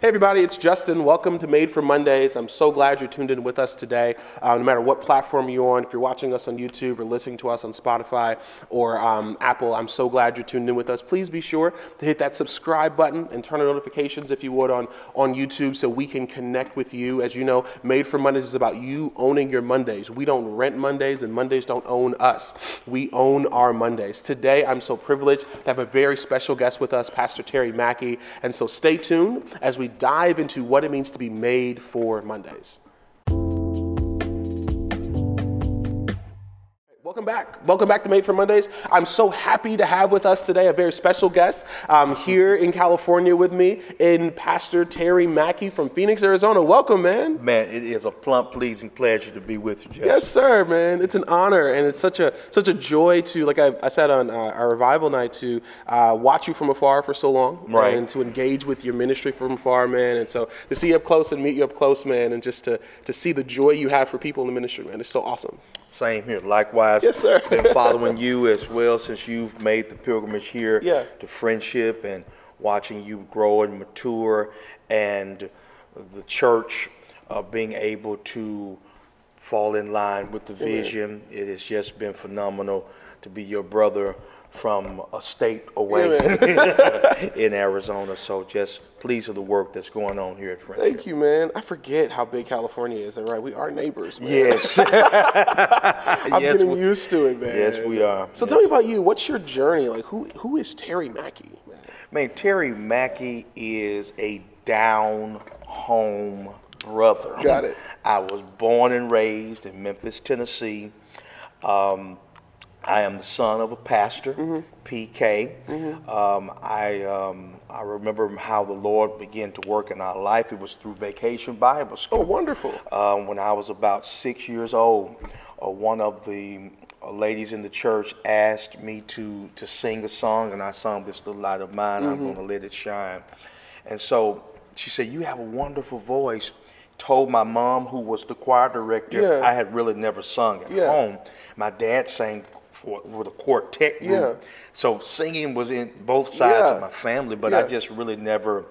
Hey, everybody, it's Justin. Welcome to Made for Mondays. I'm so glad you're tuned in with us today. Uh, no matter what platform you're on, if you're watching us on YouTube or listening to us on Spotify or um, Apple, I'm so glad you're tuned in with us. Please be sure to hit that subscribe button and turn on notifications if you would on, on YouTube so we can connect with you. As you know, Made for Mondays is about you owning your Mondays. We don't rent Mondays, and Mondays don't own us. We own our Mondays. Today, I'm so privileged to have a very special guest with us, Pastor Terry Mackey. And so stay tuned as we dive into what it means to be made for Mondays. Welcome back. Welcome back to Made for Mondays. I'm so happy to have with us today a very special guest um, here in California with me in Pastor Terry Mackey from Phoenix, Arizona. Welcome, man. Man, it is a plump, pleasing pleasure to be with you, Jess. Yes, sir, man. It's an honor and it's such a such a joy to, like I, I said on uh, our revival night, to uh, watch you from afar for so long, Right. And to engage with your ministry from afar, man. And so to see you up close and meet you up close, man, and just to to see the joy you have for people in the ministry, man, it's so awesome. Same here. Likewise, Yes, sir. been following you as well since you've made the pilgrimage here Yeah. to friendship and watching you grow and mature and the church uh, being able to fall in line with the vision. It has just been phenomenal to be your brother from a state away in Arizona. So just pleased with the work that's going on here at Friendship. Thank you, man. I forget how big California is, right, we are neighbors, man. Yes. I'm yes, getting we- used to it, man. Yes, we are. So tell me about you. What's your journey? Like, who who is Terry Mackey? Man? Man, Terry Mackey is a down home brother. Got it. I was born and raised in Memphis, Tennessee. Um, I am the son of a pastor, Mm-hmm. PK. Um, I um, I remember how the Lord began to work in our life. It was through Vacation Bible School. Oh, wonderful. Um, when I was about six years old, uh, one of the uh, ladies in the church asked me to to sing a song, and I sung "This Little Light of Mine." I'm Mm-hmm. going to let it shine. And so she said, "You have a wonderful voice." Told my mom, who was the choir director, Yeah. I had really never sung at Yeah. home. My dad sang for with a quartet group, Yeah. so singing was in both sides of my family, but I just really never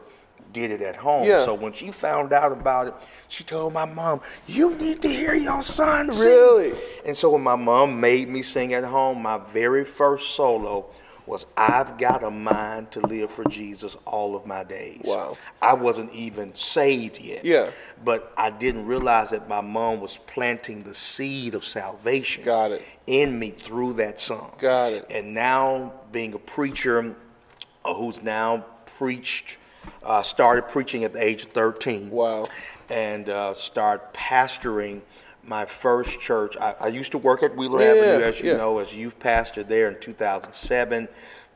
did it at home. Yeah. So when she found out about it, she told my mom, "You need to hear your son sing." Really? And so when my mom made me sing at home, my very first solo was "I've Got a Mind to Live for Jesus All of My Days." Wow. I wasn't even saved yet. Yeah. But I didn't realize that my mom was planting the seed of salvation Got it. in me through that song. Got it. And now being a preacher uh, who's now preached, uh, started preaching at the age of 13. Wow. And uh, started pastoring my first church. I, I used to work at Wheeler Yeah, Avenue, as you yeah. know, as youth pastor there in 2007.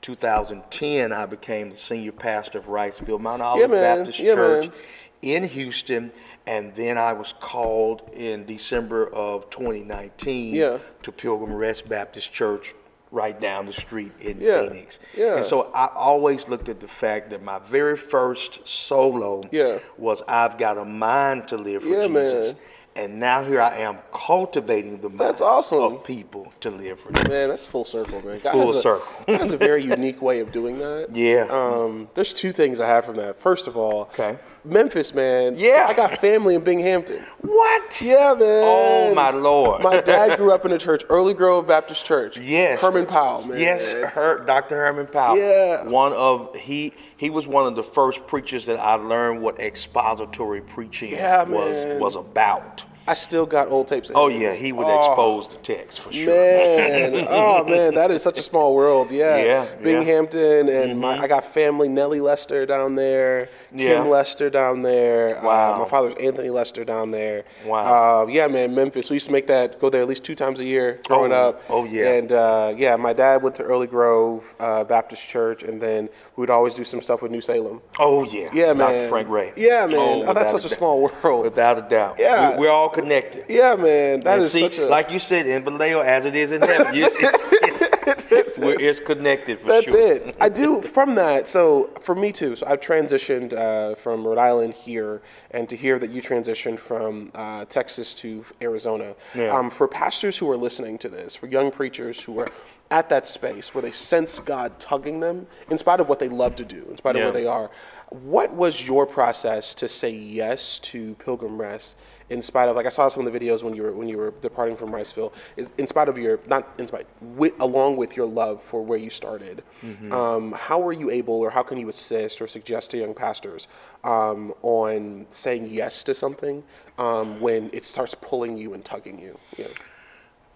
2010, I became the senior pastor of Riceville Mount Olive man. Baptist Yeah, Church man. in Houston. And then I was called in December of 2019 Yeah. to Pilgrim Rest Baptist Church right down the street in Yeah, Phoenix. yeah. And so I always looked at the fact that my very first solo Yeah. was I've Got a Mind to Live for Yeah, Jesus. man. And now here I am cultivating the minds That's awesome. of people to live for Jesus. Man, that's full circle, man. God Full a- circle. God has a very unique way of doing that. Yeah. Um, there's two things I have from that. First of all, Okay. Memphis, man. Yeah. I got family in Binghampton. what? Yeah, man. Oh, my Lord. My dad grew up in a church, Early Grove Baptist Church. Yes. Herman Powell, man. Yes, her, Dr. Herman Powell. Yeah. One of he he was one of the first preachers that I learned what expository preaching Yeah, was man. was about. I still got old tapes. of Oh yeah, he would Oh, expose the text for sure. Man, oh man, that is such a small world. Yeah, Yeah, yeah. Mm-hmm. Binghampton, and my, I got family. Nellie Lester down there, Kim Yeah. Lester down there. Uh, Wow. my father's Anthony Lester down there. Wow. Uh, yeah, man, Memphis. We used to make that go there at least two times a year growing Oh, up. oh, yeah. And uh, yeah, my dad went to Early Grove uh, Baptist Church, and then we would always do some stuff with New Salem. Oh yeah. Yeah, Dr. man. Frank Ray. Yeah, man. Oh, that's such a doubt. small world. Without a doubt. Yeah. We, are all connected. Yeah, man. That and is see, such a like you said, in Vallejo, as it is in heaven, it's, it's, it's, it's connected for That's sure. it. I do from that. So for me too. So I've transitioned uh, from Rhode Island here, and to hear that you transitioned from uh, Texas to Arizona. Yeah. Um, for pastors who are listening to this, for young preachers who are at that space where they sense God tugging them, in spite of what they love to do, in spite of Yeah. where they are. What was your process to say yes to Pilgrim Rest in spite of like I saw some of the videos when you were when you were departing from Riceville, is in spite of your not in spite with, along with your love for where you started, mm-hmm. um, how were you able or how can you assist or suggest to young pastors um, on saying yes to something um, when it starts pulling you and tugging you? Yeah.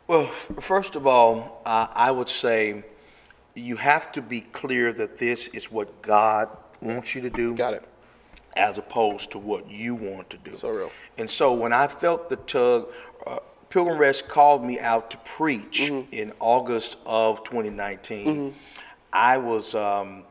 Well, f- first of all, uh, I would say you have to be clear that this is what God wants you to do. Got it as opposed to what you want to do. So real. And so when I felt the tug, uh, Pilgrim Rest called me out to preach mm-hmm. in August of 2019. Mm-hmm. I was um,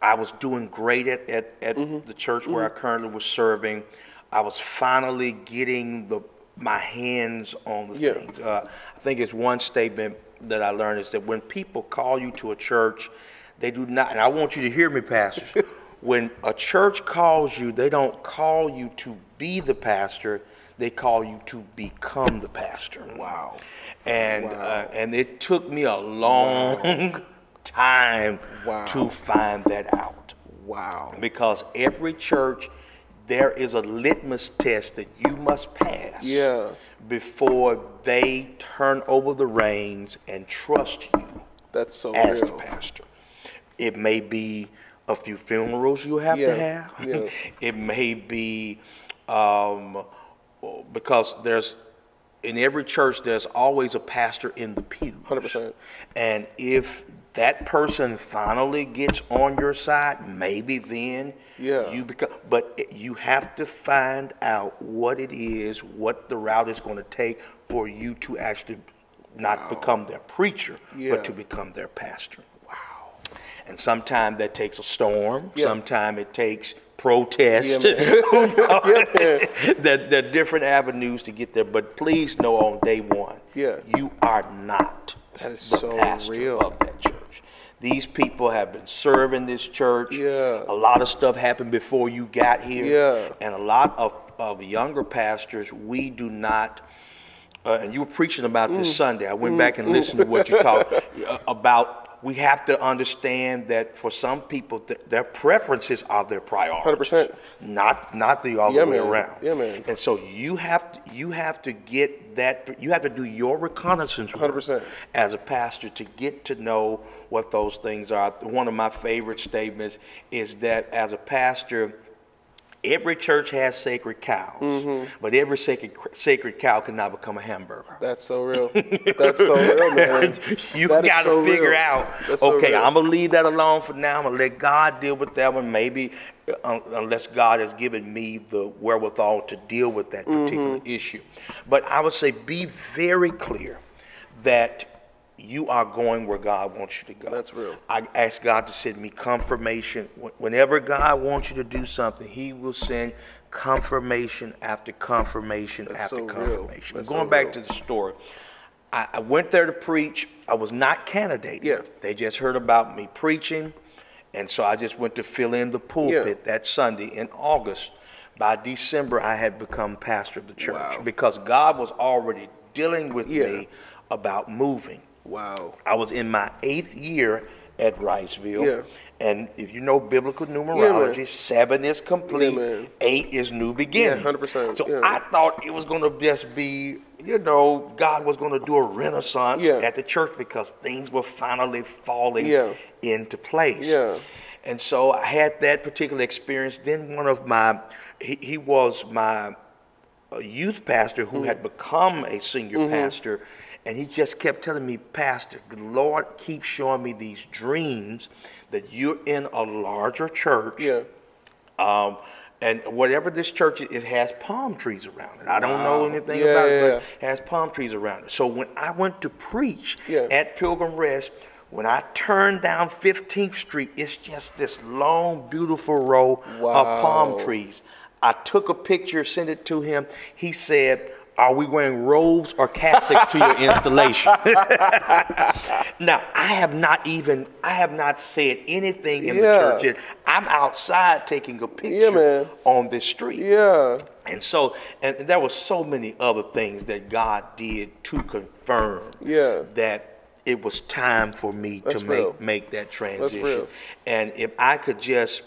I was doing great at at, at mm-hmm. the church where I mm-hmm. currently was serving. I was finally getting the my hands on the yeah. things. Uh, I think it's one statement that I learned is that when people call you to a church, they do not. And I want you to hear me, pastors. When a church calls you, they don't call you to be the pastor, they call you to become the pastor. Wow. And wow. Uh, and it took me a long wow. time wow. to find that out. Wow. Because every church there is a litmus test that you must pass. Yeah. Before they turn over the reins and trust you. That's so as real. the pastor. It may be a few funerals you have yeah, to have. Yeah. it may be um, because there's in every church there's always a pastor in the pew. Hundred percent. And if that person finally gets on your side, maybe then yeah. you become. But you have to find out what it is, what the route is going to take for you to actually not wow. become their preacher, yeah. but to become their pastor. And sometimes that takes a storm. Yeah. Sometimes it takes protest. Yeah, there, there are different avenues to get there. But please know on day one, yeah. you are not that is the so pastor real. of that church. These people have been serving this church. Yeah. A lot of stuff happened before you got here. Yeah. And a lot of, of younger pastors, we do not uh, and you were preaching about this mm. Sunday. I went mm. back and listened to what you talked uh, about we have to understand that for some people, th- their preferences are their priorities. Hundred percent. Not not the other yeah, way man. around. Yeah, man. And so you have to, you have to get that. You have to do your reconnaissance. Hundred percent. As a pastor, to get to know what those things are. One of my favorite statements is that as a pastor Every church has sacred cows, mm-hmm. but every sacred sacred cow cannot become a hamburger. That's so real. That's so real, man. you got to so figure real. out. That's okay, so I'm gonna leave that alone for now. I'm gonna let God deal with that one. Maybe uh, unless God has given me the wherewithal to deal with that particular mm-hmm. issue. But I would say be very clear that you are going where God wants you to go. That's real. I ask God to send me confirmation. Whenever God wants you to do something, He will send confirmation after confirmation That's after so confirmation. Going so back real. to the story, I, I, went there to preach. I was not candidate. Yeah. They just heard about me preaching, and so I just went to fill in the pulpit yeah. that Sunday in August. By December, I had become pastor of the church wow. because God was already dealing with yeah. me about moving. Wow. I was in my eighth year at Riceville. Yeah. And if you know biblical numerology, yeah, seven is complete, yeah, eight is new beginning. Yeah, 100%. So. I thought it was going to just be, you know, God was going to do a renaissance at the church because things were finally falling into place. Yeah. And so I had that particular experience. Then one of my, he, he was my uh, youth pastor who mm-hmm. had become a senior mm-hmm. pastor and he just kept telling me, Pastor, the Lord keeps showing me these dreams that you're in a larger church. Yeah. Um, and whatever this church is, it has palm trees around it. I don't wow. know anything yeah, about it, but it has palm trees around it. So when I went to preach yeah. at Pilgrim Rest, when I turned down 15th Street, it's just this long, beautiful row wow. of palm trees. I took a picture, sent it to him. He said, are we wearing robes or cassocks to your installation? now, I have not even, I have not said anything in yeah. the church yet. I'm outside taking a picture yeah, on this street. Yeah. And so, and there were so many other things that God did to confirm yeah. that it was time for me That's to real. make, make that transition. And if I could just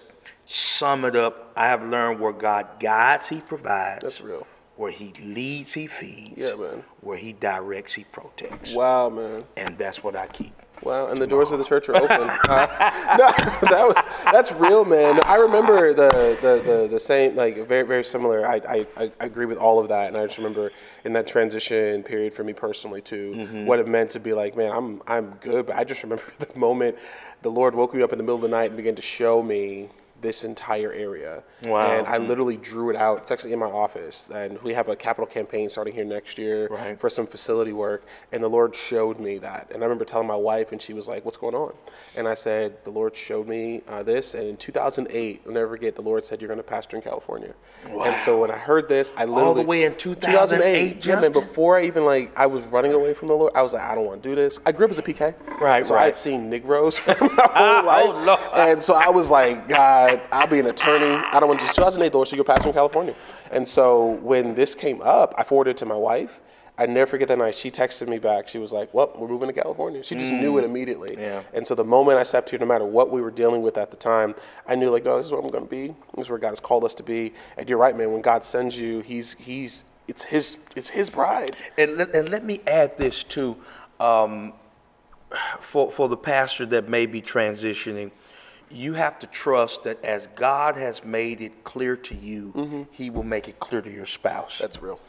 sum it up, I have learned where God guides, He provides. That's real. Where He leads, He feeds. Yeah, man. Where He directs, He protects. Wow, man. And that's what I keep. Wow, and the doors of the church are open. Uh, no, that was that's real, man. I remember the the, the, the same, like very very similar. I, I, I agree with all of that, and I just remember in that transition period for me personally too, Mm-hmm. what it meant to be like, man, I'm I'm good. But I just remember the moment the Lord woke me up in the middle of the night and began to show me this entire area. Wow. And I literally drew it out. It's actually in my office, and we have a capital campaign starting here next year Right. for some facility work. And the Lord showed me that. And I remember telling my wife, and she was like, "What's going on?" And I said, "The Lord showed me uh, this." And in 2008, I'll never forget, the Lord said, "You're going to pastor in California." And so when I heard this, I literally All the way in 2008, Yeah, man. Before I even like, I was running away from the Lord. I was like, I don't want to do this. I grew up as a PK, Right, So I right. had seen Negroes for my whole life, Oh, Lord. and so I was like, God, I'll be an attorney. I don't want to do 2008, Lord, so you're pastor in California. And so when this came up, I forwarded it to my wife. I never forget that night. She texted me back. She was like, "Well, we're moving to California." She just knew it immediately. Mm. Yeah. And so the moment I stepped here, no matter what we were dealing with at the time, I knew like, no, this is where I'm going to be. This is where God has called us to be. And you're right, man. When God sends you, He's He's it's His it's His bride. And let, and let me add this too, um, for for the pastor that may be transitioning, you have to trust that as God has made it clear to you, He will make it clear to your spouse. Mm-hmm. That's real.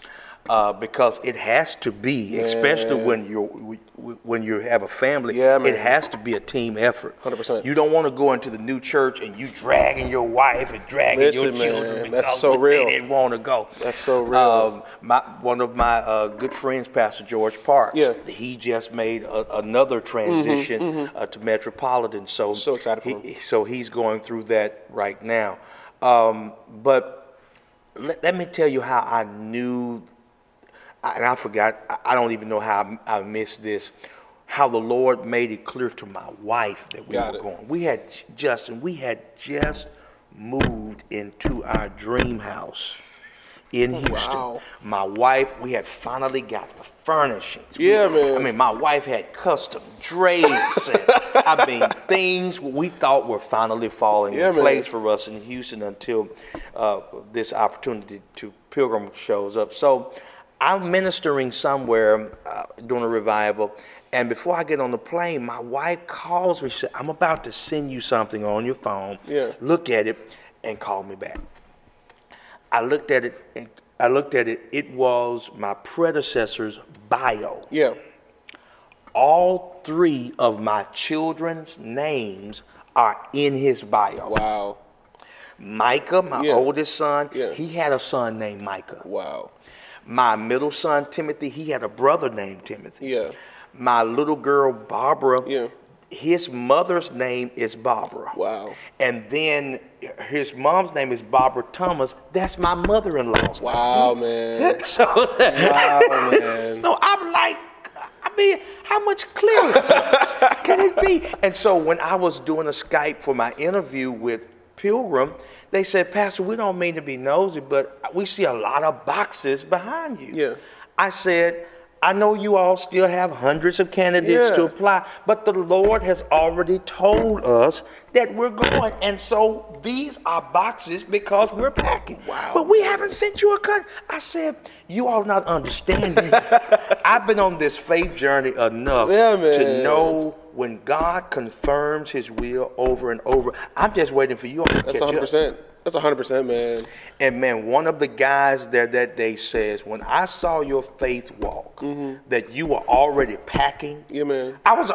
Uh, because it has to be, especially when you're when you have a family. Yeah, man. It has to be a team effort. 100%. You don't want to go into the new church and you dragging your wife and dragging your Listen, man, children that's because so they real. didn't want to go. That's so real. Um, my one of my uh, good friends, Pastor George Parks. Yeah. Mm-hmm, He just made a, another transition Uh, to Metropolitan. So So excited for he- him. So he's going through that right now. Um, but let, let me tell you how I knew, and I forgot, I- don't even know how I, I missed this, how the Lord made it clear to my wife that we Got were it. going. We had, Justin, we had just moved into our dream house in Houston. Oh, wow. My wife, we had finally got the furnishings. We- Yeah, man. I mean, my wife had custom drapes. and, I mean, things we thought were finally falling Yeah, in man. place for us in Houston until uh, this opportunity to Pilgrim shows up. So I'm ministering somewhere uh, during a revival. And before I get on the plane, my wife calls me. She said, I'm about to send you something on your phone. Yeah. Look at it and call me back. I looked at it. And I looked at it. It was my predecessor's bio. Yeah. All three of my children's names are in his bio. Wow. Micah, my Yeah. oldest son, Yeah. he had a son named Micah. Wow. My middle son, Timothy, he had a brother named Timothy. Yeah. My little girl, Barbara, Yeah. his mother's name is Barbara. Wow. And then his mom's name is Barbara Thomas. That's my mother-in-law's. name. Wow, man. So, Wow, man. so I'm like, I mean, how much clearer can it be? And so when I was doing a Skype for my interview with Pilgrim, they said, Pastor, we don't mean to be nosy, but we see a lot of boxes behind you. Yeah. I said, I know you all still have hundreds of candidates to apply, but the Lord has already told us that we're going. And so these are boxes because we're packing. Wow. But we haven't sent you a cut. I said, you all not understanding. I've been on this faith journey enough Yeah, to know when God confirms his will over and over. I'm just waiting for you all to That's catch 100. up. percent That's 100, percent man. And man, one of the guys there that day says, when I saw your faith walk, that you were already packing. Mm-hmm. Yeah, man. I was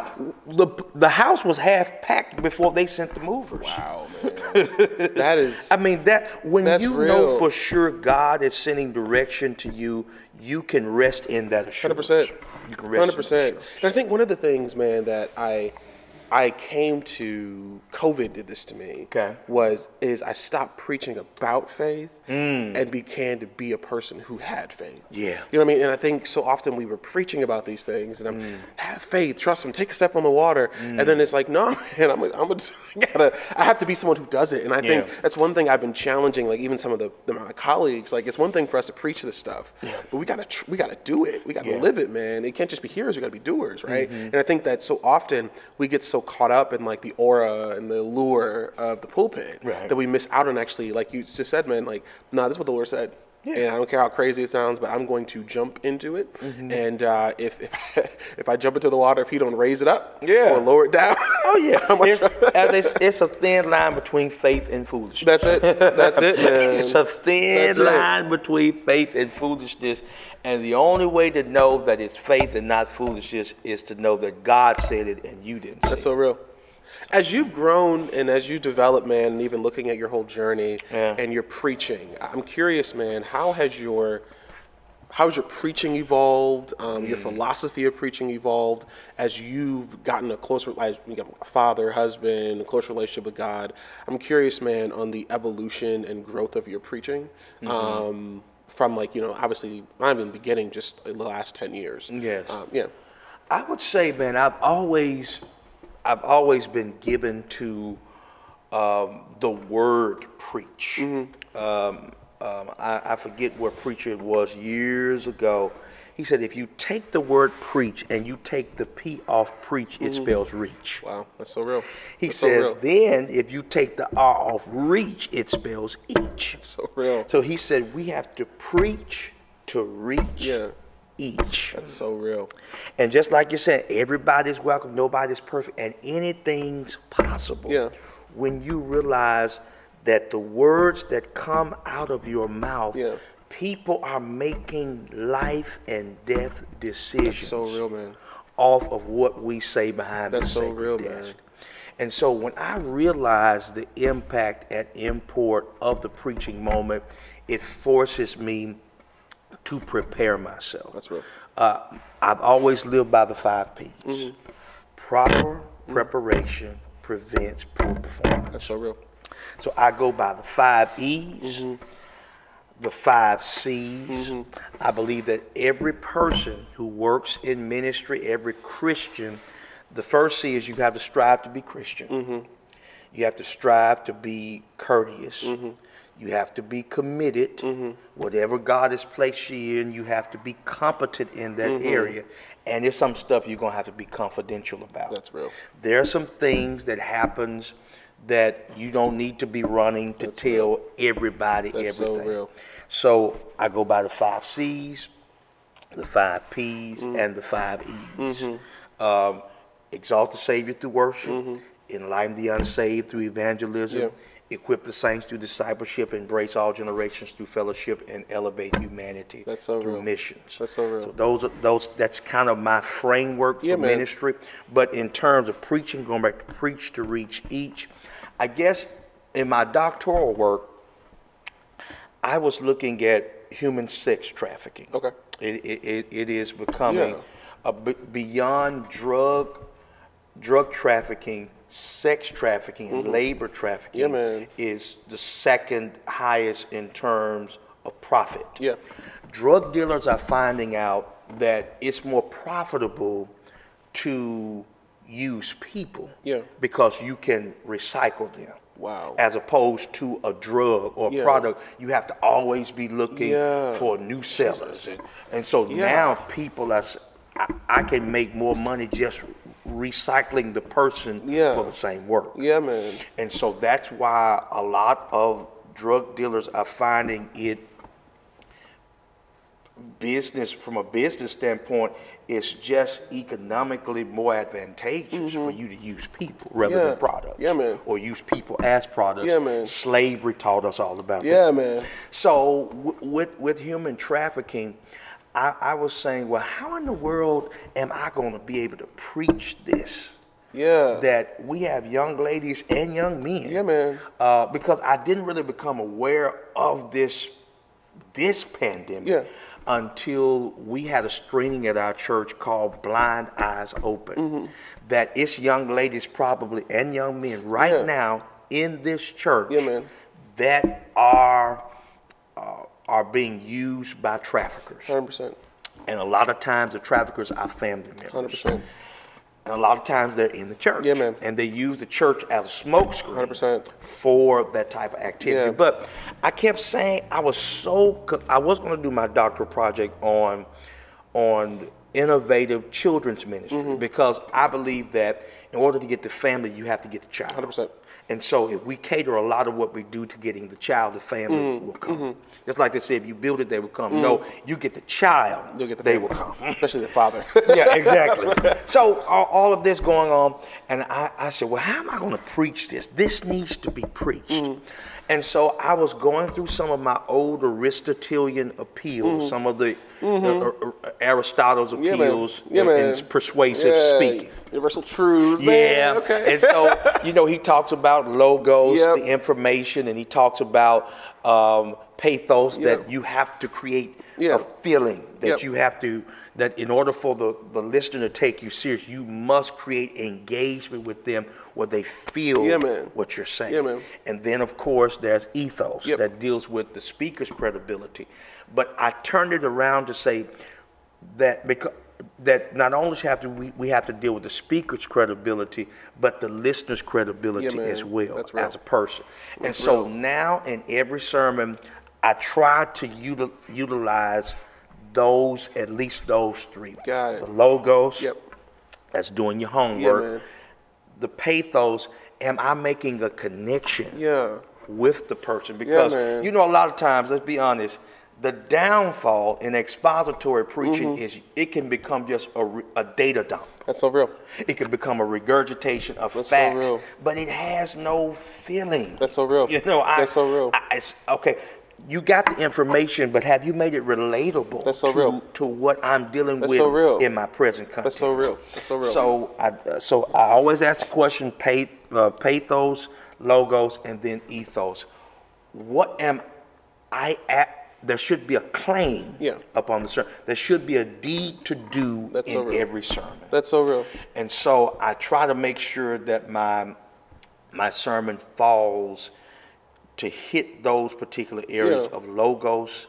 the the house was half packed before they sent the movers. Wow, man. that is. I mean that when you know for sure God is sending direction to you, you can rest in that assurance. 100%. You can rest in Hundred that percent. assurance. And I think one of the things, man, that I I came to COVID did this to me. Okay. Was is I stopped preaching about faith and began to be a person who had faith. Mm. Yeah. You know what I mean? And I think so often we were preaching about these things, and I'm Mm. have faith, trust him, take a step on the water, and then it's like, no, man, I'm a, I'm a, I gotta, I have to be someone who does it. And I think Yeah. that's one thing I've been challenging, like even some of the, the my colleagues. Like it's one thing for us to preach this stuff, but we gotta tr- we gotta do it. We gotta Yeah. Mm-hmm. live it, man. It can't just be hearers. We gotta be doers, right? And I think that so often we get so caught up in like the aura and the allure of the pulpit Right. that we miss out on actually, like you just said, man. Like, no, nah, this is what the Lord said. And I don't care how crazy it sounds, but I'm going to jump into it. Mm-hmm. And uh, if if if I jump into the water, if He don't raise it up Yeah. or lower it down, Oh yeah, it's, it's, a thin line between faith and foolishness. that's it. That's it, man. It's a thin That's it. line between faith and foolishness, and the only way to know that it's faith and not foolishness is to know that God said it and you didn't. That's so real. As you've grown and as you develop, man, and even looking at your whole journey Yeah. and your preaching, I'm curious, man, how has your how has your preaching evolved? Um, Mm. Your philosophy of preaching evolved as you've gotten a closer, as you got a father, husband, a close relationship with God. I'm curious, man, on the evolution and growth of your preaching. Mm-hmm. Um, from like you know, obviously, not even the beginning, just in the last ten years. Yes. Um, yeah. I would say, man, I've always, I've always been given to um, the word preach. Mm-hmm. Um, um, I, I forget what preacher it was years ago. He said, if you take the word preach and you take the P off preach, it spells reach. Wow, that's so real. He Mm-hmm. So says, real. then if you take the R off reach, it spells each. so real. So he said, we have to preach to reach Yeah. Each. That's so real. And just like you said, everybody's welcome, nobody's perfect, and anything's possible. Yeah. When you realize that the words that come out of your mouth, Yeah. people are making life and death decisions That's so real, man. off of what we say behind. That's the so real, desk. man. And so when I realized the impact and import of the preaching moment, it forces me to prepare myself. That's real. Uh, I've always lived by the five P's. Mm-hmm. Proper preparation prevents poor performance. That's so real. So I go by the five E's, Mm-hmm. the five C's. I believe that every person who works in ministry, every Christian, the first C is you have to strive to be Christian. Mm-hmm. You have to strive to be courteous. Mm-hmm. You have to be committed. Whatever God has placed you in, you have to be competent in that Mm-hmm. area. And there's some stuff you're gonna have to be confidential about. That's real. There are some things that happens that you don't need to be running to tell everybody That's so real. So I go by the five C's, the five P's, Mm-hmm. and the five E's. Um, exalt the Savior through worship, enlighten the unsaved through evangelism, Mm-hmm. Equip the saints through discipleship, embrace all generations through fellowship, and elevate humanity That's so through real. missions. That's so real. So those are those. That's kind of my framework for Yeah, man. ministry. But in terms of preaching, going back to preach to reach each, I guess in my doctoral work, I was looking at human sex trafficking. Okay. It, it, it, is becoming Yeah. a b- beyond drug drug trafficking, sex trafficking, and labor trafficking Mm-hmm. Yeah, is the second highest in terms of profit. Yeah. Drug dealers are finding out that it's more profitable to use people Yeah. because you can recycle them. Wow. As opposed to a drug or Yeah. product, you have to always be looking Yeah. for new sellers. And, so now people are, I can make more money just recycling the person Yeah. for the same work. Yeah, man. And so that's why a lot of drug dealers are finding it business from a business standpoint it's just economically more advantageous for you to use people rather Mm-hmm. Yeah. than products. Yeah, man. Or use people as products. Yeah, man. Slavery taught us all about that. Yeah, man. So w- with with human trafficking, I, I was saying, well, how in the world am I going to be able to preach this? Yeah. That we have young ladies and young men. Yeah, man. Uh, because I didn't really become aware of this this pandemic Yeah. until we had a screening at our church called Blind Eyes Open. Mm-hmm. That it's young ladies probably and young men right Yeah. now in this church Yeah, man. that are are being used by traffickers. 100%. And a lot of times the traffickers are family members. 100%. And a lot of times they're in the church. Yeah, man. And they use the church as a smokescreen 100%. for that type of activity. Yeah. But I kept saying I was so I was going to do my doctoral project on, on innovative children's ministry Mm-hmm. because I believe that in order to get the family, you have to get the child. 100%. And so if we cater a lot of what we do to getting the child, the family Mm-hmm. will come. Just like they say, if you build it, they will come. No, you get the child, You'll get the they family. will come. Especially the father. yeah, exactly. So all, all of this going on, and I, I said, well, how am I going to preach this? This needs to be preached. Mm-hmm. And so I was going through some of my old Aristotelian appeals, some of the uh, uh, uh, Aristotle's Mm-hmm. Yeah, man. appeals Yeah, in- man. persuasive Yeah, speaking. Universal truths. Yeah. Man. Okay. And so, you know, he talks about logos, Yep. the information, and he talks about um, pathos Yep. that you have to create Yep. a feeling that you have to, that in order for the, the listener to take you serious, you must create engagement with them where they feel Yeah, what you're saying. Yeah, man. And then, of course, there's ethos Yep. that deals with the speaker's credibility. But I turned it around to say that because that not only have to we, we have to deal with the speaker's credibility, but the listener's credibility man. as well as a person. and so now in every sermon, I try to util, utilize those at least those three. Got it. The logos. Yep. That's doing your homework. man. The pathos. Am I making a connection? Yeah. with the person because man. you know a lot of times let's be honest the downfall in expository preaching Mm-hmm. is it can become just a, a data dump That's so real. it can become a regurgitation of That's so facts real. but it has no feeling That's so real. you know I, That's so real. I, it's, okay you got the information but have you made it relatable That's so to, real. to what i'm dealing That's with so real. in my present context That's so real. That's so real. so I, uh, so I always ask the question: uh, pathos, logos, and then ethos. What am I at? There should be a claim Yeah. upon the sermon. There should be a deed to do That's in real. every sermon. That's so real. And so I try to make sure that my my sermon falls to hit those particular areas Yeah. of logos,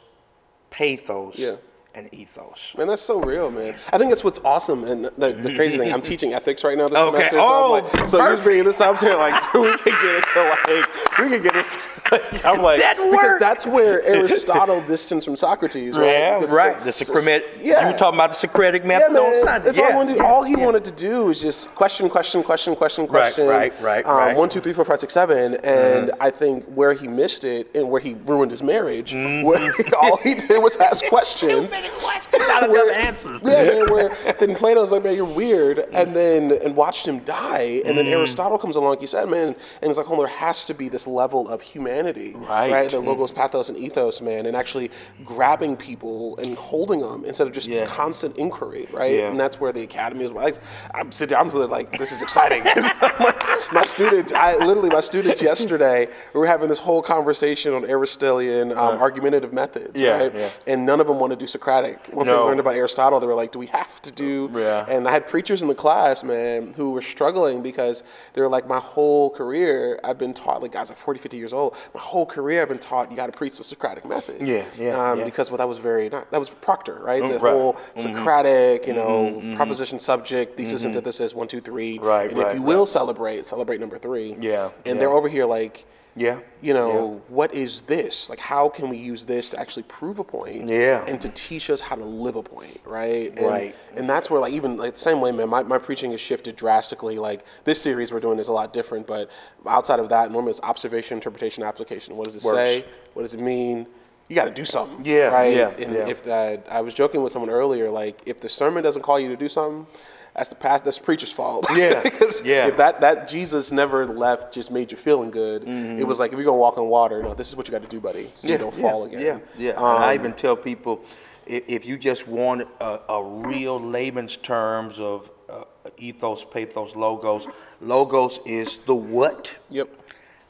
pathos, Yeah. and ethos. Man, that's so real, man. I think that's what's awesome. And the, the crazy thing, I'm teaching ethics right now this Okay. semester. So, Oh, I'm like, so you're bringing this up here, like, dude, we can get it to like, we could get this. I'm like, That because that's where Aristotle distanced from Socrates, right? Yeah, Because right. so- The so- Socratic. yeah. You were talking about the Socratic Yeah, method on man. Sunday. That's all, he wanted to, yeah, all he yeah. wanted to do was just question, question, question, question, question. right, right, um, right. One, two, three, four, five, six, seven. And I think where he missed it and where he ruined his marriage, Mm-hmm. where all he did was ask questions. Not Where- enough answers. Yeah, man, where then Plato's like, man, you're weird, and then and watched him die, and Mm. then Aristotle comes along, like you said, man, and it's like, oh, there has to be this level of humanity, Right. Right, the logos, pathos, and ethos, man, and actually grabbing people and holding them instead of just Yeah. constant inquiry, right? Yeah. And that's where the academy is. Like, I'm sitting, I'm like, this is exciting. my students, I literally, my students yesterday, we were having this whole conversation on Aristotelian um, argumentative methods, Uh. Yeah, right? yeah. And none of them want to do Socratic. Once No. they learned about Aristotle, they were like, do we have to do? Yeah. And I had preachers in the class, man, who were struggling because they were like, my whole career, I've been taught, like guys like 40, 50 years old, my whole career I've been taught you got to preach the Socratic method. Yeah, yeah, Um, yeah. Because well, that was very, not, that was Proctor, right? The right. Mm-hmm. whole Socratic, you know, proposition, subject, thesis, antithesis, one, two, three. Right, And if right, you will celebrate, celebrate number three. Yeah, And yeah. they're over here like, Yeah. you know, what is this? Like, how can we use this to actually prove a point? Yeah. And to teach us how to live a point, right? And, Right. And that's where, like, even like the same way, man, my, my preaching has shifted drastically. Like, this series we're doing is a lot different, but outside of that, normally it's observation, interpretation, application. What does it Works. say? What does it mean? You got to do something. Yeah, Right. yeah, And yeah. if that, I was joking with someone earlier, like, if the sermon doesn't call you to do something, that's the past. That's the preacher's fault. Yeah, because yeah. if that that Jesus never left, just made you feeling good. It was like if you're gonna walk on water, no, this is what you got to do, buddy, so you don't fall again. Yeah, yeah. Um, I even tell people, if, if you just want a, a real layman's terms of uh, ethos, pathos, logos, logos is the what, Yep.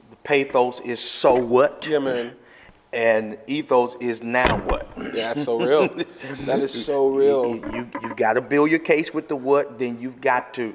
the pathos is so what, Yeah, man. And ethos is now what. Yeah, that's so real. that is so real. You, you, you got to build your case with the what, then you've got to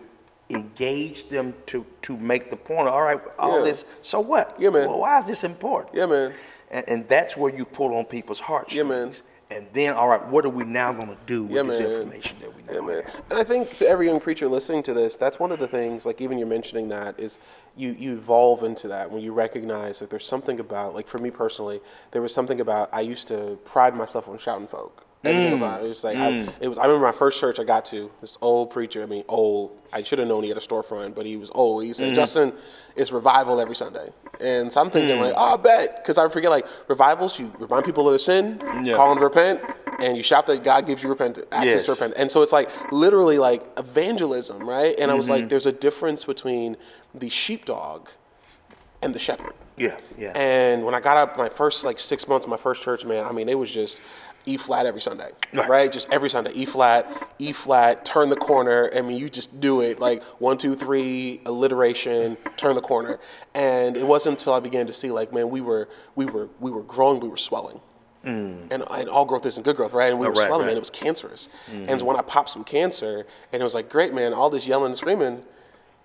engage them to, to make the point. All right, all Yeah. this, so what? Yeah, man. Well, why is this important? Yeah, man. And, and that's where you pull on people's heartstrings. Yeah, man. And then, all right, what are we now going to do with Yeah, this man. information that we Yeah, now man. And I think to every young preacher listening to this, that's one of the things. Like even you're mentioning that is you you evolve into that when you recognize that there's something about. Like for me personally, there was something about I used to pride myself on shouting folk. Time. Mm. It was like I, mm. it was. I remember my first church I got to. This old preacher. I mean, old. I should have known he had a storefront, but he was old. He said, mm-hmm. "Justin, it's revival every Sunday." And so I'm thinking like, hmm. "Oh, I bet," because I forget like revivals. You remind people of their sin, Yeah. call them to repent, and you shout that God gives you repent access Yes. to repent. And so it's like literally like evangelism, right? And I was like, hmm. "There's a difference between the sheepdog and the shepherd." Yeah, yeah. And when I got up my first like six months of my first church, man, I mean, it was just E flat every Sunday, Right. right? Just every Sunday, E flat, E flat, turn the corner. I mean, you just do it like one, two, three, alliteration, turn the corner. And it wasn't until I began to see like, man, we were, we were, we were growing, we were swelling. And, and all growth isn't good growth, right? And we were Mm. right, swelling, man. right. It was cancerous. And so when I popped some cancer, and it was like, great, man, all this yelling and screaming,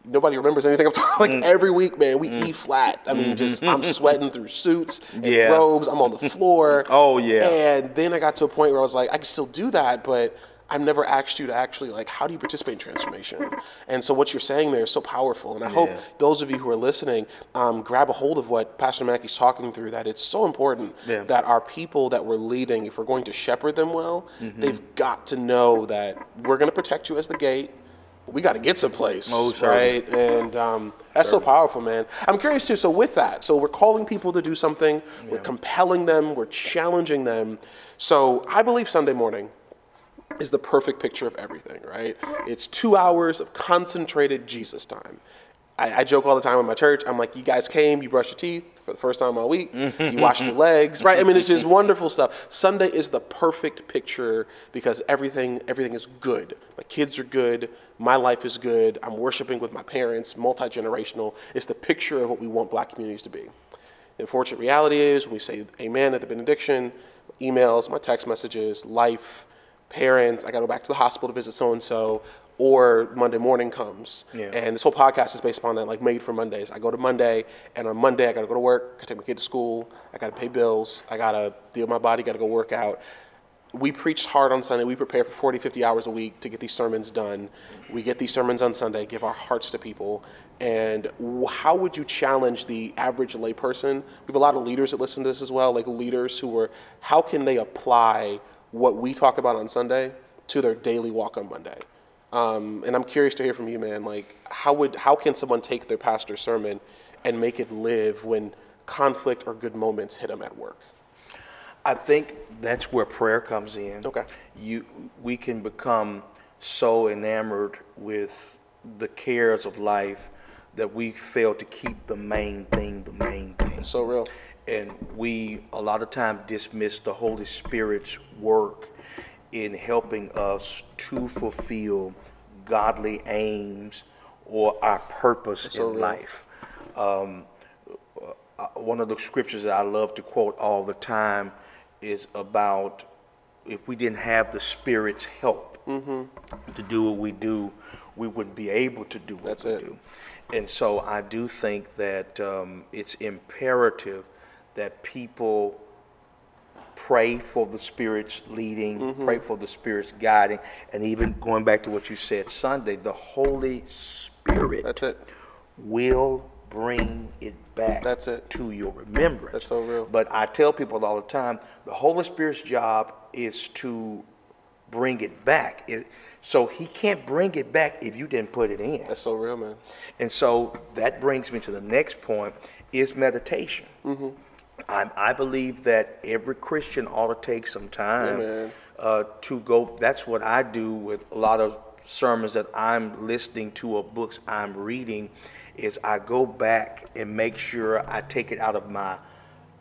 nobody remembers anything I'm talking. Like Mm. every week, man, we E flat. I mean, just I'm sweating through suits and Mm-hmm. Yeah. robes. I'm on the floor. Oh, yeah. And then I got to a point where I was like, I can still do that, but I've never asked you to actually like, how do you participate in transformation? And so what you're saying there is so powerful. And I hope those of you who are listening um, grab a hold of what Pastor Mackey's talking through. That it's so important Yeah. that our people that we're leading, if we're going to shepherd them well, Mm-hmm. they've got to know that we're going to protect you as the gate. We got to get someplace, Oh, certainly. right? And um, that's so powerful, man. I'm curious too. So with that, so we're calling people to do something. We're compelling them. We're challenging them. So I believe Sunday morning is the perfect picture of everything, right? It's two hours of concentrated Jesus time. I, I joke all the time with my church. I'm like, you guys came, you brushed your teeth for the first time all week, you washed your legs, right? I mean, it's just wonderful stuff. Sunday is the perfect picture because everything, everything is good. My kids are good. My life is good. I'm worshiping with my parents, multi generational. It's the picture of what we want black communities to be. The unfortunate reality is when we say amen at the benediction, emails, my text messages, life, parents, I got to go back to the hospital to visit so and so, or Monday morning comes. Yeah. And this whole podcast is based upon that, like made for Mondays. I go to Monday, and on Monday, I got to go to work, I gotta take my kid to school, I got to pay bills, I got to deal with my body, got to go work out. We preach hard on Sunday. We prepare for 40, 50 hours a week to get these sermons done. We get these sermons on Sunday, give our hearts to people. And how would you challenge the average layperson? We have a lot of leaders that listen to this as well, like leaders who are, how can they apply what we talk about on Sunday to their daily walk on Monday? Um, and I'm curious to hear from you, man. Like, how would, how can someone take their pastor's sermon and make it live when conflict or good moments hit them at work? I think that's where prayer comes in. Okay. You, we can become so enamored with the cares of life that we fail to keep the main thing the main thing. So real. And we a lot of times dismiss the Holy Spirit's work in helping us to fulfill godly aims or our purpose in life. Um, uh, one of the scriptures that I love to quote all the time is about if we didn't have the Spirit's help to do what we do, we wouldn't be able to do what That's we it. do. And so I do think that um, it's imperative that people pray for the Spirit's leading, Mm-hmm. pray for the Spirit's guiding, and even going back to what you said Sunday, the Holy Spirit That's it. will bring it back That's it. to your remembrance. That's so real. But I tell people all the time, the Holy Spirit's job is to bring it back. It, so he can't bring it back if you didn't put it in. That's so real, man. And so that brings me to the next point is meditation. Mm-hmm. I, I believe that every Christian ought to take some time uh, to go. That's what I do with a lot of sermons that I'm listening to or books I'm reading. Is I go back and make sure I take it out of my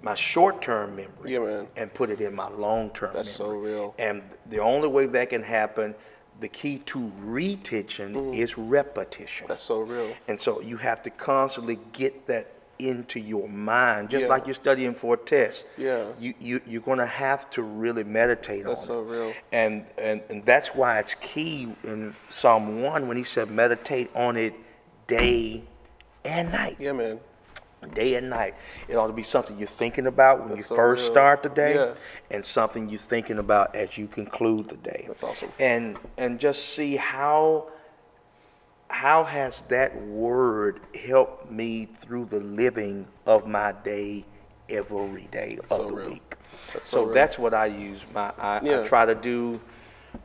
my short-term memory Yeah, and put it in my long-term That's memory. so real. And the only way that can happen, the key to retention is repetition. That's so real. And so you have to constantly get that into your mind, just Yeah. like you're studying for a test. Yeah. You, you, you're going to have to really meditate That's on so it. real. And, and, and that's why it's key in Psalm 1 when he said, meditate on it day and night. Yeah, man. Day and night. It ought to be something you're thinking about when you so first real. start the day Yeah. and something you're thinking about as you conclude the day. That's awesome. And and just see how how has that word helped me through the living of my day every day of so the real. week. That's so so that's what I use. My I, Yeah. I try to do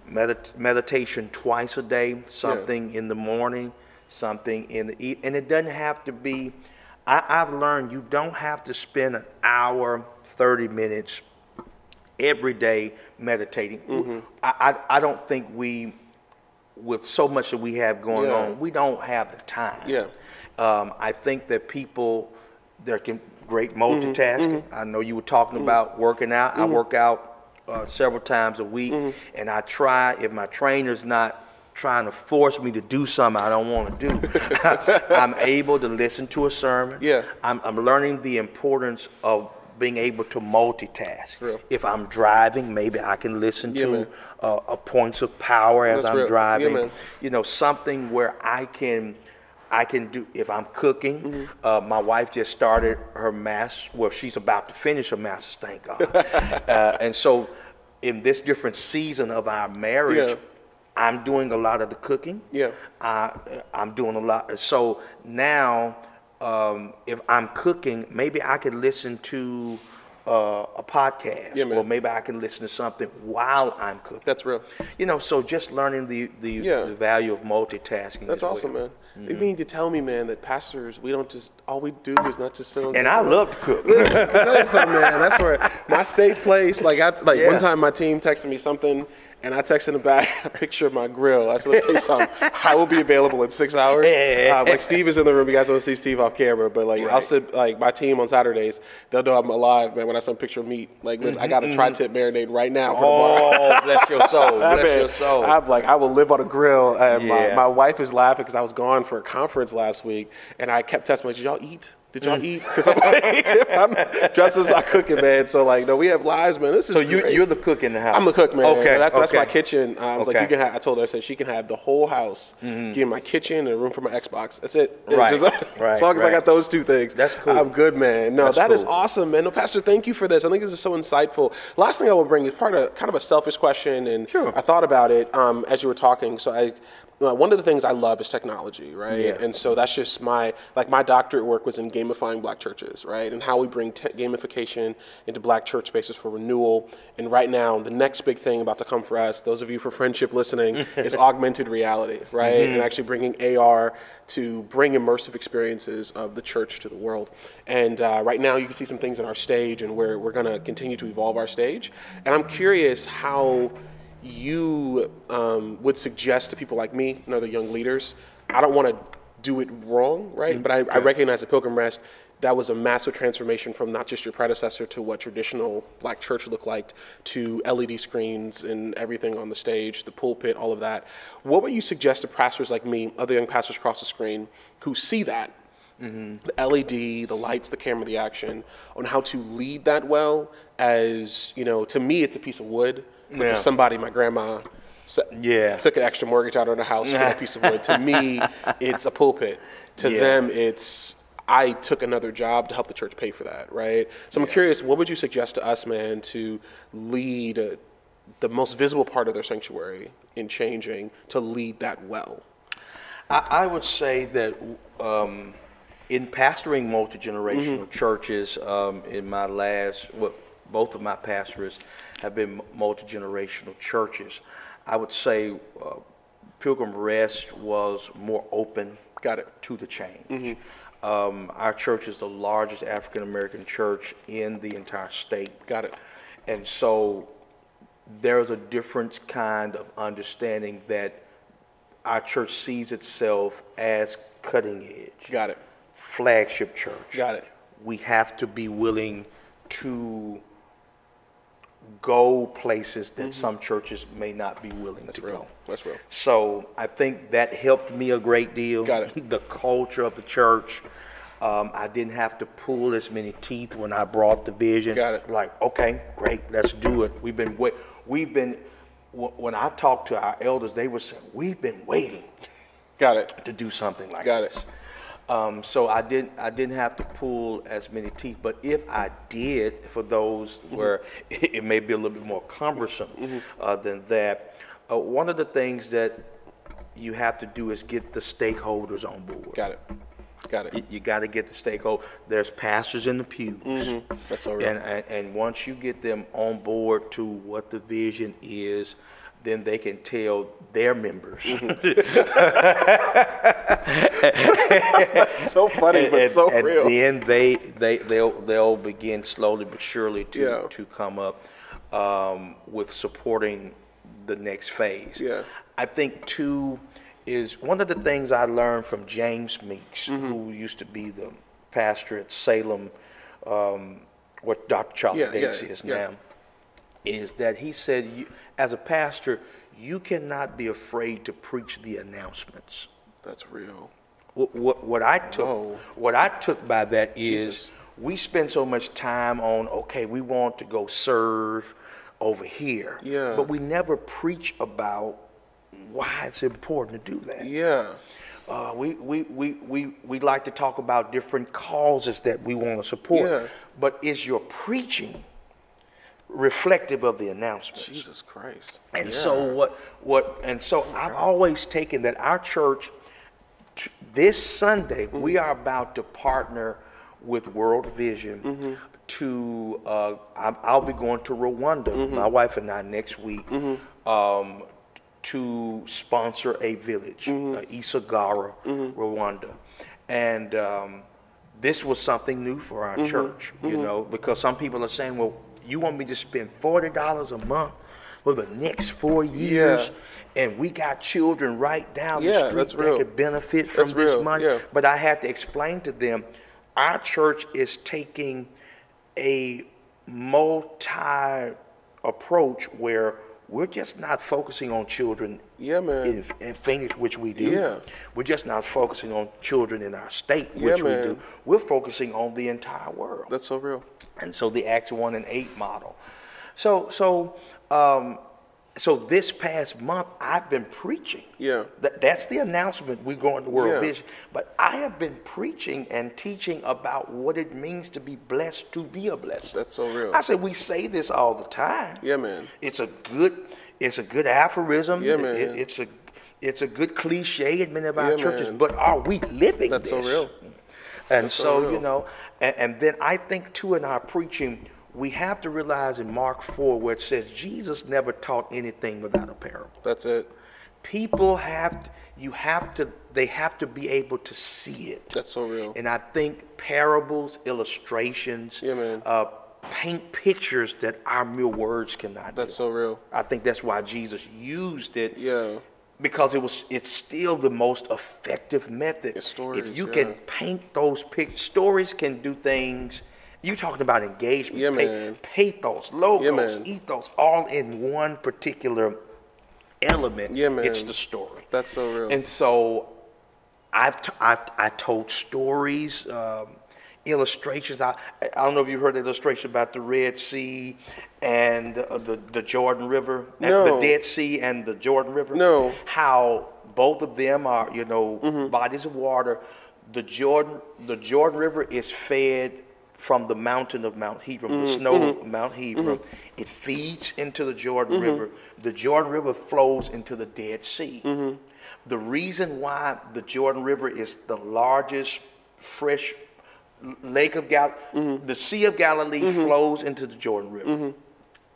medit- meditation twice a day. Something in the morning, something in the e- and it doesn't have to be. I, I've learned you don't have to spend an hour, thirty minutes every day meditating. Mm-hmm. I, I I don't think we, with so much that we have going Yeah. on, we don't have the time. Yeah. Um, I think that people, they're can, great mm-hmm, mm-hmm. multitasking. I know you were talking mm-hmm. about working out. I work out uh, several times a week, and I try, if my trainer's not trying to force me to do something I don't want to do, I'm able to listen to a sermon. Yeah. I'm, I'm learning the importance of being able to multitask. Real. If I'm driving, maybe I can listen Yeah, to uh, a points of power as That's I'm real. Driving man. you know something where i can i can do if i'm cooking Mm-hmm. uh, my wife just started her mass well she's about to finish her master's thank god uh, and so in this different season of our marriage Yeah. i'm doing a lot of the cooking Yeah. I, i'm doing a lot so now um, if i'm cooking maybe i could listen to uh, a podcast Yeah, or maybe i can listen to something while i'm cooking That's real. you know, so just learning the the, Yeah. the value of multitasking. That's as well. awesome, man. Mm-hmm. You mean to tell me, man, that pastors, we don't just all we do is not just sit on. And I love to cook. Me tell you something, man. That's where my safe place. Like, I like Yeah. one time, my team texted me something, and I texted them back a picture of my grill. I said, "Let me tell you something. I will be available in six hours." Uh, like Steve is in the room. You guys don't see Steve off camera, but like I'll sit like my team on Saturdays. They'll know I'm alive, man. When I send a picture of meat, like I got a tri-tip marinade right now. For oh, bless your soul. I Bless mean, your soul. I'm like, I will live on a grill. And Yeah. my, my wife is laughing because I was gone for a conference last week, and I kept testing, like, did y'all eat? Did y'all eat? Because I'm like, I'm just as I cooking, man. So like, no, we have lives, man. This is so you great. you're the cook in the house. I'm the cook, man. Okay. That's that's my kitchen. Um, I was like, you can have. I told her, I said she can have the whole house. Give me my kitchen and a room for my Xbox. That's it. Mm-hmm. Right, Just- right, as long as I got those two things, That's cool. I'm good, man. No, That's that is cool. awesome, man. No, Pastor, thank you for this. I think this is so insightful. Last thing I will bring is part of kind of a selfish question, and Sure. I thought about it um, as you were talking. So I. uh, one of the things I love is technology, right? Yeah. And so that's just my like my doctorate work was in gamifying black churches, right? And how we bring te- gamification into black church spaces for renewal. And right now, the next big thing about to come for us, those of you for friendship listening, is augmented reality, right? And actually bringing AR to bring immersive experiences of the church to the world. And uh, right now, you can see some things in our stage, and where we're going to continue to evolve our stage. And I'm curious how you um, would suggest to people like me and other young leaders. I don't want to do it wrong, right? But I, I recognize at Pilgrim Rest that was a massive transformation from not just your predecessor to what traditional black church looked like to LED screens and everything on the stage, the pulpit, all of that. What would you suggest to pastors like me, other young pastors across the screen, who see that the LED, the lights, the camera, the action, on how to lead that well. As you know, to me, it's a piece of wood, Yeah. to somebody, my grandma, Yeah. took an extra mortgage out on the house for a piece of wood. To me, it's a pulpit. To Yeah. them, it's I took another job to help the church pay for that, right? So I'm curious, what would you suggest to us, man, to lead uh, the most visible part of their sanctuary in changing to lead that well? I, I would say that um, in pastoring multi generational churches, um, in my last, well, both of my pastors have been multi generational churches. I would say uh, Pilgrim Rest was more open. Got it. To the change. Um, our church is the largest African American church in the entire state. Got it. And so there's a different kind of understanding that our church sees itself as cutting edge, Got it. flagship church. Got it. We have to be willing to go places that some churches may not be willing to Mm-hmm. real. go. That's real. So I think that helped me a great deal. Got it. The culture of the church. Um, I didn't have to pull as many teeth when I brought the vision. Got it. Like, okay, great, let's do it. We've been wait. We've been. wh- When I talked to our elders, they were saying we've been waiting Got it. to do something like Got it. Um, so I didn't I didn't have to pull as many teeth, but if I did, for those Mm-hmm. where it, may be a little bit more cumbersome uh, than that, uh, one of the things that you have to do is get the stakeholders on board. Got it. Got it. You, you got to get the stakeholder. There's pastors in the pews, That's so real. and, and and once you get them on board to what the vision is, then they can tell their members. so funny, but and, so and real. then they they they'll they'll begin slowly but surely to Yeah. to come up um, with supporting the next phase. Yeah. I think two is one of the things I learned from James Meeks, Mm-hmm. who used to be the pastor at Salem, um, what Dr. Charlie Yeah, yeah, is now, is that he said, you, as a pastor, you cannot be afraid to preach the announcements. That's real. What, what, what I took, Whoa. what I took by that is Jesus. we spend so much time on, okay, we want to go serve over here. Yeah. But we never preach about why it's important to do that. Yeah. Uh, we, we, we, we, we like to talk about different causes that we want to support. Yeah. But is your preaching reflective of the announcement. Jesus Christ. And Yeah. so what what and so I've always taken that our church t- this Sunday Mm-hmm. we are about to partner with World Vision Mm-hmm. to uh, I'll be going to Rwanda, Mm-hmm. my wife and I next week, um, to sponsor a village, Mm-hmm. uh, Isagara, Rwanda, and. Um, this was something new for Mm-hmm. our church, you know, because some people are saying, well, you want me to spend $40 a month for the next four years? And we got children right down Yeah, the street that could benefit from That's this real, money. yeah. But I had to explain to them, our church is taking a multi approach where we're just not focusing on children Yeah, man. in, in Phoenix, which we do. Yeah. We're just not focusing on children in our state, Yeah, which we do. We're focusing on the entire world. That's so real. and so the Acts 1 and 8 model. So, so, um, so this past month, I've been preaching. Yeah. That, that's the announcement we're going to World Yeah. Vision. But I have been preaching and teaching about what it means to be blessed, to be a blessing. That's so real. I said we say this all the time. Yeah, man. It's a good, it's a good aphorism. Yeah, man. it- it's a, it's a good cliche in many of our Yeah, churches. man. But are we living That's so real. And so so, real. you know, and, and then I think too in our preaching, we have to realize in Mark 4 where it says Jesus never taught anything without a parable. That's it. People have, to, you have to, they have to be able to see it. That's so real. And I think parables, illustrations, Yeah, man. uh, paint pictures that our mere words cannot do. That's do. so real. I think that's why Jesus used it Yeah. because it was it's still the most effective method. Stories, if you yeah. can paint those pictures, stories can do things. You talking about engagement, Yeah, man. pathos, logos, Yeah, man. ethos, all in one particular element. Yeah, man. It's the story. That's so real. And so I've, t- I've I told stories, um, illustrations. I, I don't know if you heard the illustration about the Red Sea and uh, the, the Jordan River, No. the Dead Sea and the Jordan River. No. How both of them are, you know, Mm-hmm. bodies of water. The Jordan, the Jordan River is fed from the mountain of Mount Hebron, Mm-hmm. the snow of Mount Hebron. It feeds into the Jordan River. The Jordan River flows into the Dead Sea. Mm-hmm. The reason why the Jordan River is the largest fresh lake of Gal, Mm-hmm. the Sea of Galilee flows into the Jordan River.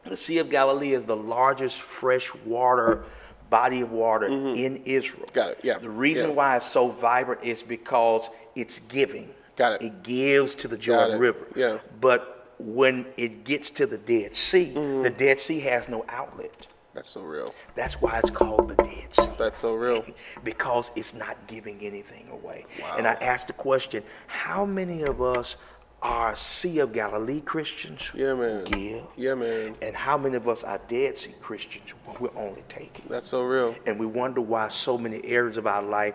The Sea of Galilee is the largest fresh water body of water in Israel. Mm-hmm. Got it, yeah, The reason yeah. why it's so vibrant is because it's giving. Got it. It gives to the Jordan River. yeah. But when it gets to the Dead Sea, Mm-hmm. the Dead Sea has no outlet. That's so real. That's why it's called the Dead Sea That's so real. because it's not giving anything away. Wow. And I asked the question, how many of us are Sea of Galilee Christians Yeah, who man. give? Yeah, man. And how many of us are Dead Sea Christians who we're only taking? That's so real. And we wonder why so many areas of our life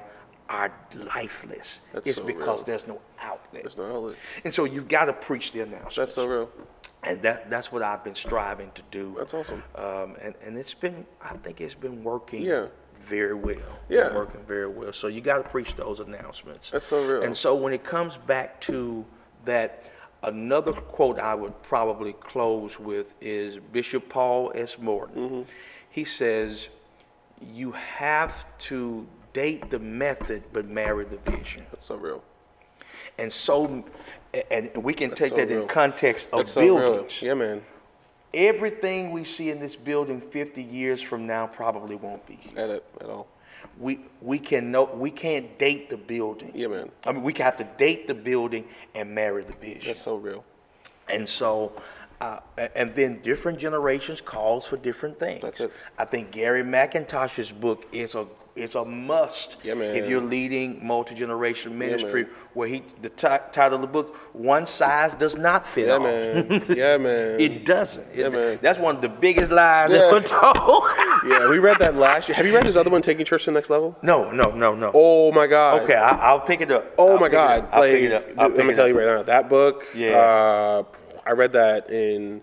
are lifeless. That's it's so because real. there's no outlet. There's no outlet. And so you've got to preach the announcement. That's so real. And that, that's what I've been striving to do. That's awesome. Um, and, and it's been, I think it's been working Yeah. very well. Yeah. Working very well. So you got to preach those announcements. That's so real. And so when it comes back to that, another quote I would probably close with is Bishop Paul S. Morton. Mm-hmm. He says, You have to date the method but marry the vision. That's so real. and so, and we can take so that real. in context of That's so buildings. Yeah, man. Everything we see in this building 50 years from now probably won't be here. At it at all. We we can know we can't date the building. Yeah, man. I mean, we have to date the building and marry the vision. That's so real. And so, uh, and then different generations calls for different things. That's it. I think Gary McIntosh's book is a is a must. Yeah. If you're leading multi generation ministry, man. where he the ti- title of the book, one size does not fit Yeah, all. man. Yeah, man. It doesn't. It- Yeah, man. That's one of the biggest lies Yeah. ever told. yeah, we read that last year. Have you read his other one, Taking Church to the Next Level? no, no, no, no. Oh my God. Okay, I, I'll pick it up. Oh I'll my God! I'll pick it up. dude, I'll I'm pick gonna it tell up. you right now, that book. Yeah. Uh, I read that in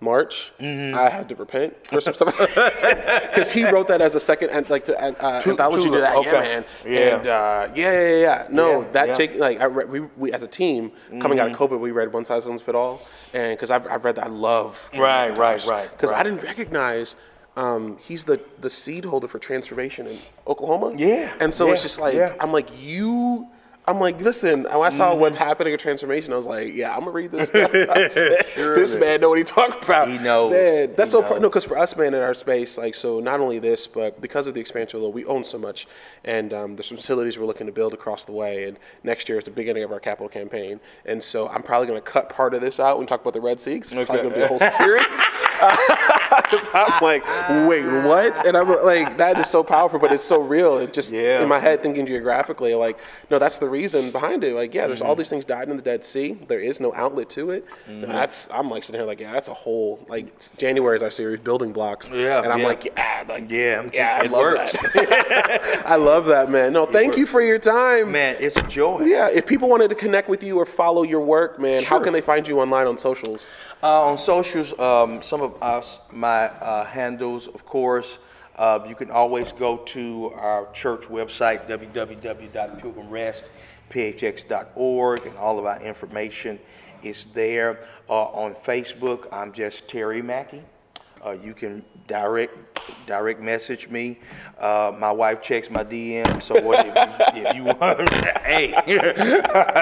March. Mm-hmm. I had to repent for some stuff because he wrote that as a second, an- like to, uh, To- anthology to that. okay. Yeah, man. Yeah. And uh, yeah, yeah, yeah, yeah. No, Yeah, that yeah. take like I read, we, we as a team coming Mm-hmm. out of COVID, we read One Size Doesn't Fit All, and because I've, I've read that, I love. Right, right, right, Because I didn't recognize. Um, he's the, the seed holder for transformation in Oklahoma. Yeah, And so it's just like, yeah. I'm like, you, I'm like, listen, when I saw what's happening in transformation, I was like, yeah, I'm gonna read this stuff. Said, this man know what he talking about. He knows. Man, that's He so, knows. no, because for us, man, in our space, like, so not only this, but because of the expansion the, we own so much, and um, there's some facilities we're looking to build across the way, and next year is the beginning of our capital campaign, and so I'm probably gonna cut part of this out and talk about the Red Sea, it's probably gonna be a whole series. I'm like, wait, what? And I'm like, that is so powerful, but it's so real. It just Yeah. in my head thinking geographically, like, no, that's the reason behind it. Like, yeah, there's Mm-hmm. all these things died in the Dead Sea. There is no outlet to it. And that's I'm like sitting here like, yeah, that's a whole like January is our series building blocks. Yeah, and I'm yeah. like, yeah, like, Yeah, yeah, I it love works. that. I love that, man. No, thank you for your time. Man, it's a joy. Yeah, if people wanted to connect with you or follow your work, man, how can they find you online on socials? Uh, on socials, um, some of us, my uh, handles, of course. Uh, you can always go to our church website, www.pilgrimrestphx.org, and all of our information is there. Uh, on Facebook, I'm just Terry Mackey. Uh, you can direct direct message me. Uh, my wife checks my DM, so what if, you- if you want, hey,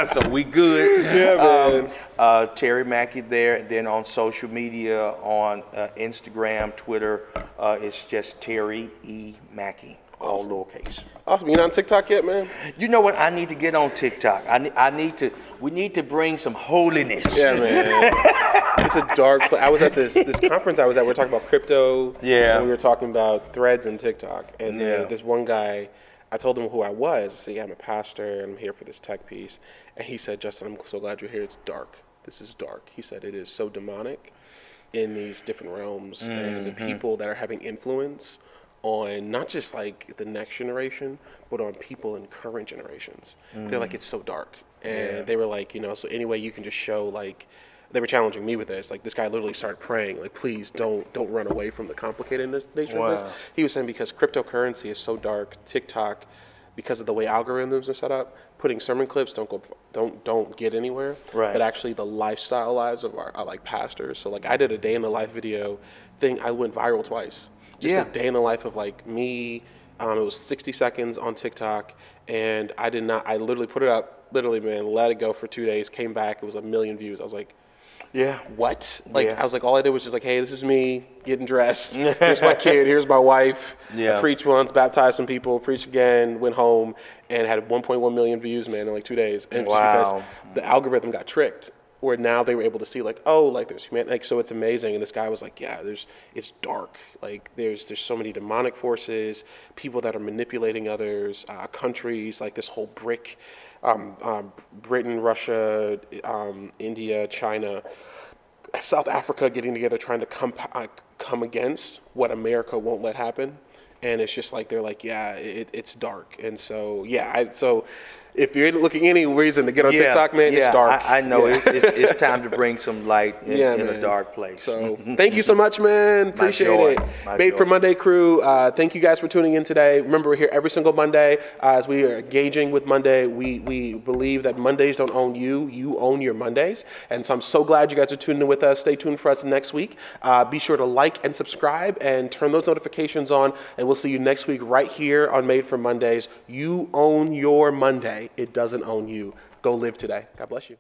so we good. Yeah, man. Um, uh, Terry Mackey there. And then on social media, on uh, Instagram, Twitter, uh, it's just Terry E. Mackey, all lowercase. Awesome. You not on TikTok yet, man? You know what? I need to get on TikTok. I need, I need to. We need to bring some holiness. Yeah, man. it's a dark place. I was at this this conference I was at. We were talking about crypto. Yeah. And we were talking about threads and TikTok. And Yeah. this one guy, I told him who I was. I said, yeah, I'm a pastor and I'm here for this tech piece. And he said, Justin, I'm so glad you're here. It's dark. This is dark. He said it is so demonic in these different realms and the Mm-hmm. people that are having influence on not just like the next generation, but on people in current generations. They're like, it's so dark. And Mm. Yeah. they were like, you know, so anyway, you can just show like, they were challenging me with this. Like this guy literally started praying, like, please don't don't run away from the complicated nature of this. He was saying because cryptocurrency is so dark, TikTok, because of the way algorithms are set up, putting sermon clips don't go don't don't get anywhere. Right. But actually the lifestyle lives of our, our like pastors. So like I did a day in the life video thing. I went viral twice. Just Yeah. a day in the life of like me. Um, it was 60 seconds on TikTok, and I did not. I literally put it up. Literally, man, let it go for two days. Came back. It was a million views. I was like, Yeah. what? Like Yeah. I was like, all I did was just like, hey, this is me getting dressed. Here's my kid. Here's my wife. Yeah. I preached once, baptized some people, preached again, went home, and had 1.1 million views, man, in like two days. And just Wow. because the algorithm got tricked, where now they were able to see like, oh, like there's human, like so it's amazing. And this guy was like, yeah, there's it's dark. Like there's there's so many demonic forces, people that are manipulating others, uh, countries like this whole brick. Um, um, Britain, Russia, um, India, China, South Africa getting together trying to come uh, come against what America won't let happen, and it's just like they're like, yeah, it, it's dark, and so yeah, I, so if you're looking any reason to get on TikTok, man, yeah, it's dark. I, I know Yeah. it, it's, it's time to bring some light in, Yeah, in a dark place. So thank you so much, man. Appreciate it. My Made for. Monday crew. Uh, thank you guys for tuning in today. Remember, we're here every single Monday uh, as we are engaging with Monday. We we believe that Mondays don't own you; you own your Mondays. And so I'm so glad you guys are tuning in with us. Stay tuned for us next week. Uh, be sure to like and subscribe and turn those notifications on. And we'll see you next week right here on Made for Mondays. You own your Monday. It doesn't own you. go live today. God bless you.